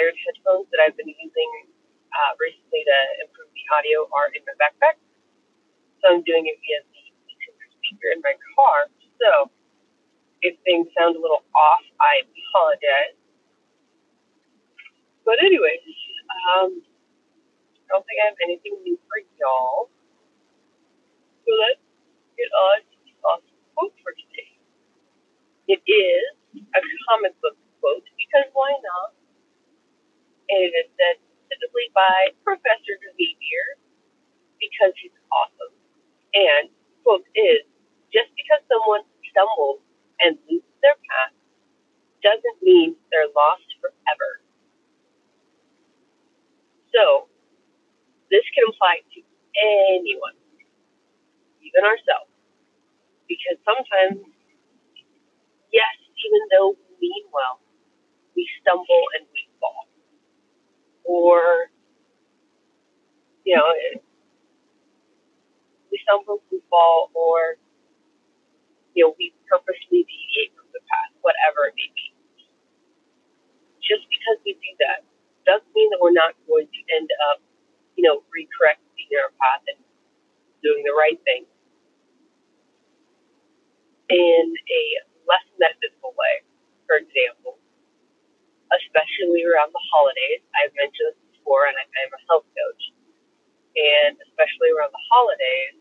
wired headphones that I've been using uh, recently to improve the audio are in my backpack, so I'm doing it via the speaker in my car. So if things sound a little off, I apologize. But anyways, um, I don't think I have anything new for y'all. So let's get on to the awesome quote for today. It is a comic book quote because why not? And it is said specifically by Professor Xavier because he's awesome. And quote is just because someone stumbles and loses their path doesn't mean they're lost forever. So this can apply to anyone, even ourselves, because sometimes, yes, even though we mean well, we stumble and we or you know, we stumble, we fall, or you know, we purposely deviate from the path, whatever it may be. Just because we do that doesn't mean that we're not going to end up, you know, recorrecting our path and doing the right thing in a less metaphysical way. For example, especially around the holidays, I've mentioned this before, and I'm a health coach, and especially around the holidays,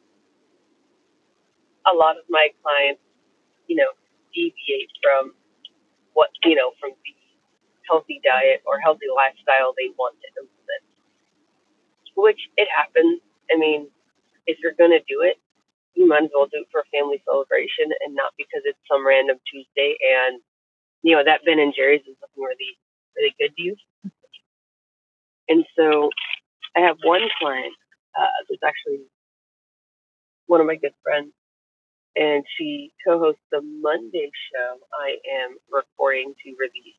a lot of my clients, you know, deviate from what you know from the healthy diet or healthy lifestyle they want to implement. Which it happens. I mean, if you're gonna do it, you might as well do it for a family celebration and not because it's some random Tuesday and you know that Ben and Jerry's is looking really really good to you. And so I have one client uh, that's actually one of my good friends, and she co-hosts the Monday show I am recording to release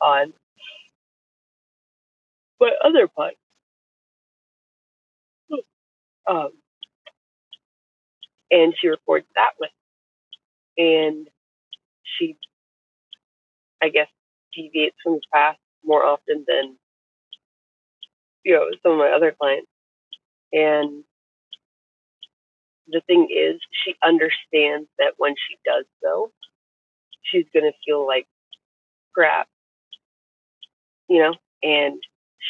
on my other pod. Um, and she records that with, and she, I guess, deviates from the path more often than you know some of my other clients. And the thing is, she understands that when she does so, she's to feel like crap, you know, and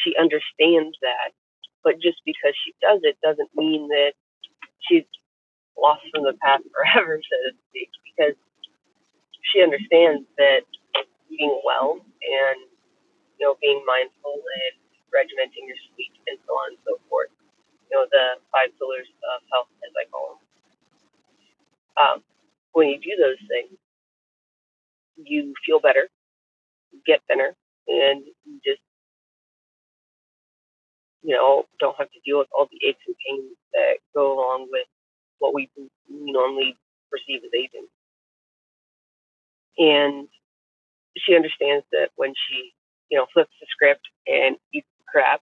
she understands that. But just because she does it doesn't mean that she's lost from the path forever, so to speak, because she understands that eating well and you know being mindful and regimenting your sleep and so on and so forth. You know the five pillars of health, as I call them. Um, when you do those things, you feel better, get thinner, and you just you know don't have to deal with all the aches and pains that go along with what we normally perceive as aging. And she understands that when she, you know, flips the script and eats crap,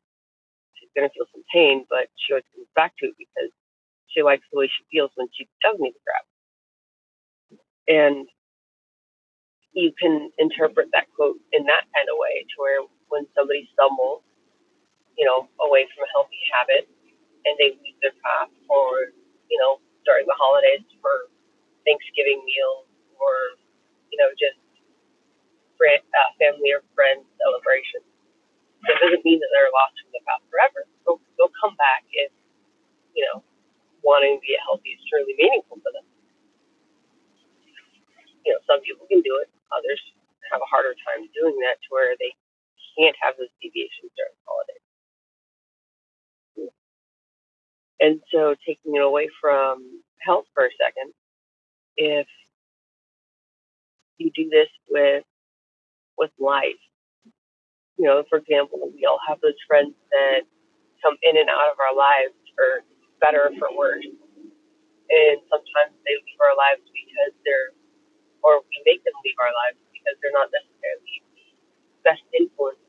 she's going to feel some pain, but she always comes back to it because she likes the way she feels when she doesn't eat the crap. And you can interpret that quote in that kind of way to where when somebody stumbles, you know, away from a healthy habit and they lose their path or, you know, during the holidays for Thanksgiving meals or, you know, just friend, uh, family or friend celebrations. So it doesn't mean that they're lost from the path forever. They'll, they'll come back if, you know, wanting to be healthy is truly meaningful to them. You know, some people can do it. Others have a harder time doing that to where they can't have those deviations during the holidays. And so taking it away from health for a second, if you do this with with life, you know, for example, we all have those friends that come in and out of our lives for better or for worse. And sometimes they leave our lives because they're, or we make them leave our lives because they're not necessarily the best influence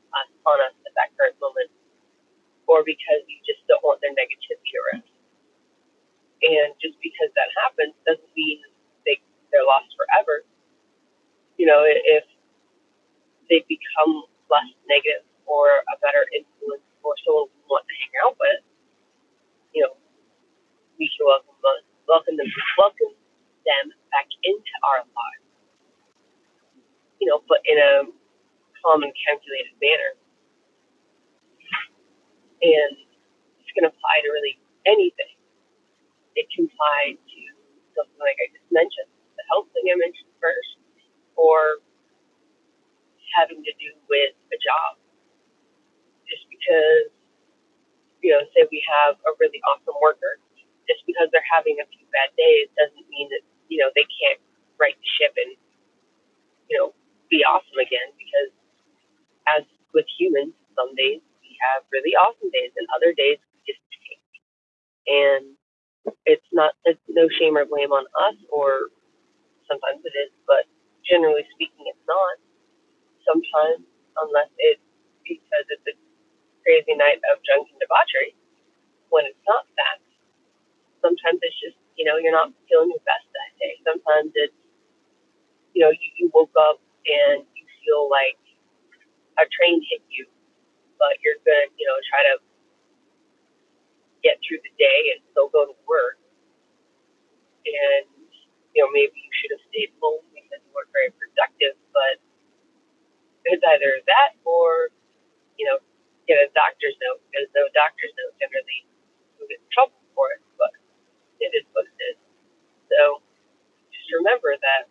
on us at that current moment, or because you just don't want their negativity around. And just because that happens doesn't mean they they're lost forever. You know, if they become less negative or a better influence or someone we want to hang out with, you know, we can welcome them, welcome them, welcome them back into our lives. You know, but in a calm and calculated manner. And it's can apply to really anything. It can apply to something like I just mentioned, the health thing I mentioned first, or having to do with a job. Just because, you know, say we have a really awesome worker, just because they're having a few bad days doesn't mean that, you know, they can't right the ship and, you know, be awesome again because as with humans, some days we have really awesome days and other days we just take. And it's not, it's no shame or blame on us or sometimes it is, but generally speaking, it's not sometimes, unless it's because it's a crazy night of drunk and debauchery. When it's not that, sometimes it's just, you know, you're not feeling your best that day. Sometimes it's, you know, you, you woke up and you feel like a train hit you, but you're going to, you know, try to get through the day and still go to work. And, you know, maybe you should have stayed home because you weren't very productive, but it's either that or, you know, get a doctor's note because no doctor's note generally will get in trouble for it, but it is what it is. So just remember that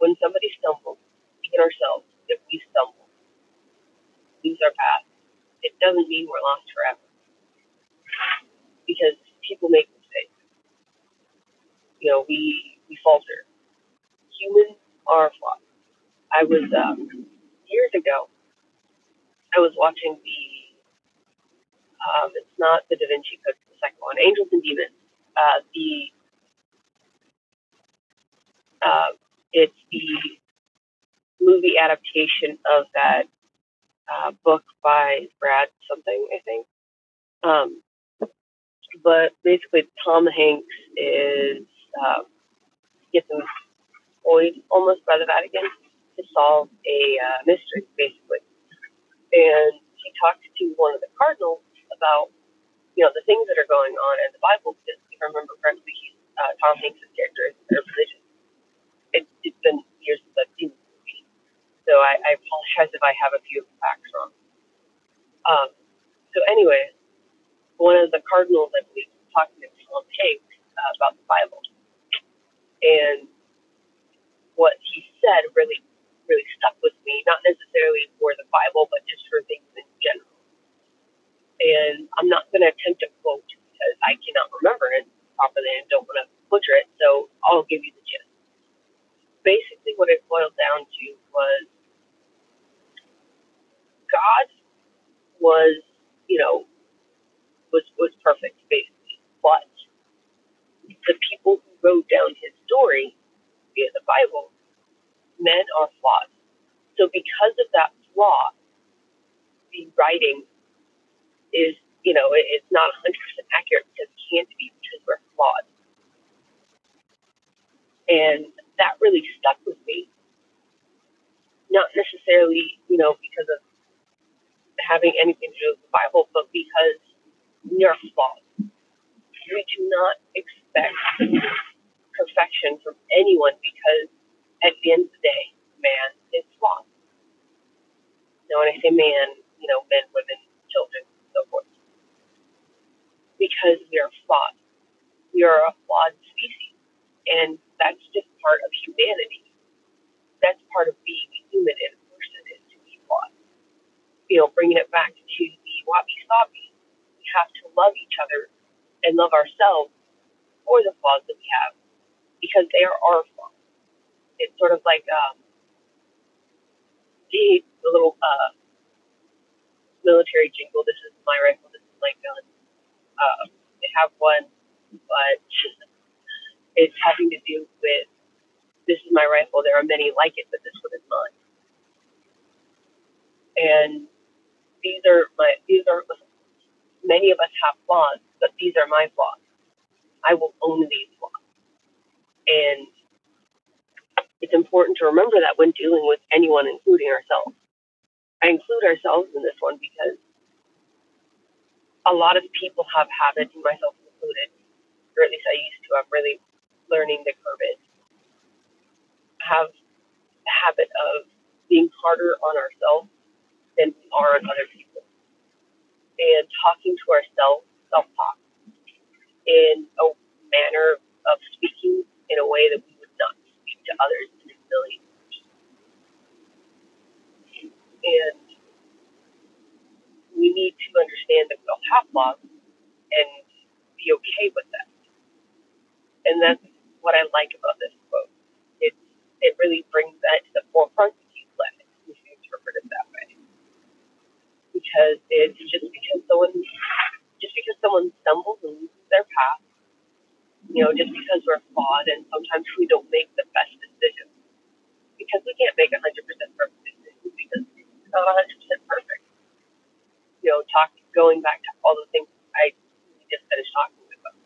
when somebody stumbles, even ourselves, if we stumble, lose our path, it doesn't mean we're lost forever. Because people make mistakes. You know, we we falter. Humans are flawed. I was um, years ago. I was watching the. Um, it's not the Da Vinci Code, the second one, Angels and Demons. Uh, the. Uh, it's the movie adaptation of that uh, book by Brad something, I think. Um, but basically, Tom Hanks is uh, gets employed almost by the Vatican to solve a uh, mystery, basically. And he talks to one of the cardinals about, you know, the things that are going on in the Bible. Because if I remember correctly, he's, uh, Tom Hanks' character is a religious. It, it's been years since I've seen the movie, so I, I apologize if I have a few facts wrong. Um, so anyway, one of the cardinals, I believe, was talking to Tom Hanks uh, about the Bible, and what he said really really stuck with me, not necessarily for the Bible, but just for things in general. And I'm not going to attempt a quote because I cannot remember it properly and don't want to butcher it, so I'll give you the gist. Basically, what it boiled down to was God was, you know, was was perfect, basically, but the people who wrote down his story via the Bible men are flawed. So because of that flaw, the writing is, you know, it, it's not 100% accurate because it can't be because we're flawed. And that really stuck with me. Not necessarily, you know, because of having anything to do with the Bible, but because we are flawed. We do not expect perfection from anyone because at the end of the day, man is flawed. Now, when I say man, you know, men, women, children, so forth. Because we are flawed. We are a flawed species. And that's just part of humanity. That's part of being human in a person is to be flawed. You know, bringing it back to the wabi sabi, we have to love each other and love ourselves for the flaws that we have because they are our flaws it's sort of like um, the, the little uh, military jingle. This is my rifle. This is my gun. Uh, they have one, but it's having to do with this is my rifle. There are many like it, but this one is mine. And these are my these are many of us have flaws, but these are my flaws. I will own these flaws. And it's important to remember that when dealing with anyone, including ourselves. I include ourselves in this one because a lot of people have habits, myself included, or at least I used to. I'm really learning to curb it. Have a habit of being harder on ourselves than we are on other people, and talking to ourselves, self-talk, in a manner of speaking in a way that we would not speak to others in a million. And we need to understand that we all have flaws and be okay with that. And that's what I like about this quote. It it really brings that to the forefront if you let it, if you interpret it that way. Because it's just because someone just because someone stumbles and loses their path, you know, just because we're flawed and sometimes we don't make the best decisions. Because we can't make a hundred percent perfect decisions not hundred percent perfect. You know, talk going back to all the things I just finished talking about.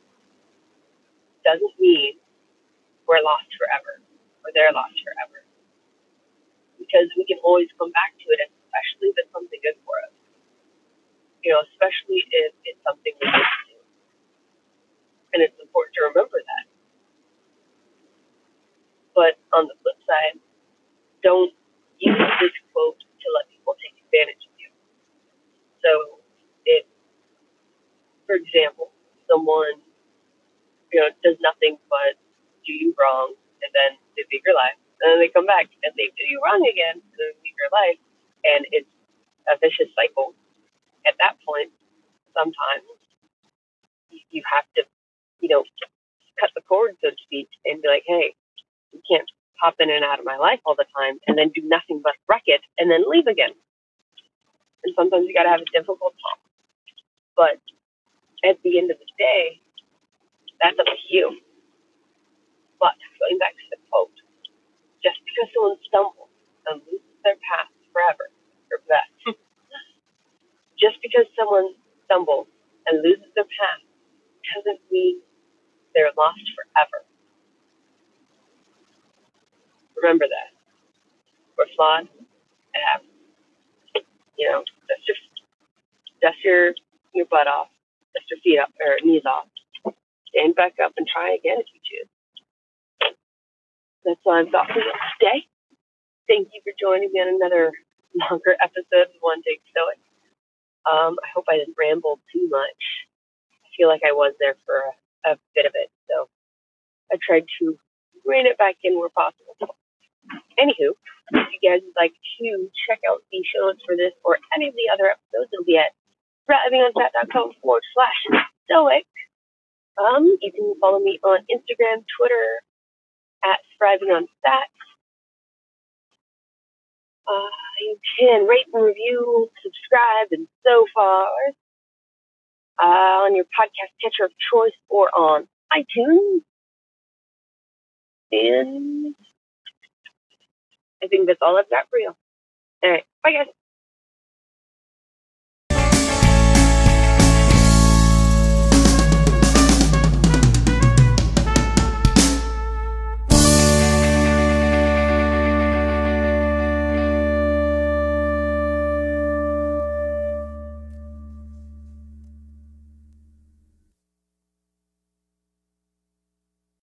Doesn't mean we're lost forever or they're lost forever. Because we can always come back to it, especially if it's something good for us. You know, especially if it's something we need to do. And it's important to remember that. But on the flip side, don't use this quote to let advantage of you. So, if, for example, someone you know does nothing but do you wrong, and then they leave your life, and then they come back and they do you wrong again, and then leave your life, and it's a vicious cycle. At that point, sometimes you have to, you know, cut the cord, so to speak, and be like, hey, you can't pop in and out of my life all the time, and then do nothing but wreck it, and then leave again. And sometimes you got to have a difficult talk. But at the end of the day, that's up to you. But going back to the quote, just because someone stumbles and loses their path forever, or that, just because someone stumbles and loses their path doesn't mean they're lost forever. Remember that. We're flawed. It happens. You know, dust your dust your your butt off, dust your feet up or knees off, stand back up and try again if you choose. That's all I've got for you today. Thank you for joining me on another longer episode of One Take Stoic. Um, I hope I didn't ramble too much. I feel like I was there for a, a bit of it, so I tried to rein it back in where possible. Anywho, if you guys would like to check out the show notes for this or any of the other episodes, it'll be at thrivingonfat.com forward slash stoic. Um, you can follow me on Instagram, Twitter, at Thriving on. Uh, you can rate and review, subscribe, and so far uh, on your podcast catcher of choice or on iTunes. And I think that's all I've got for you. All right. Bye, guys.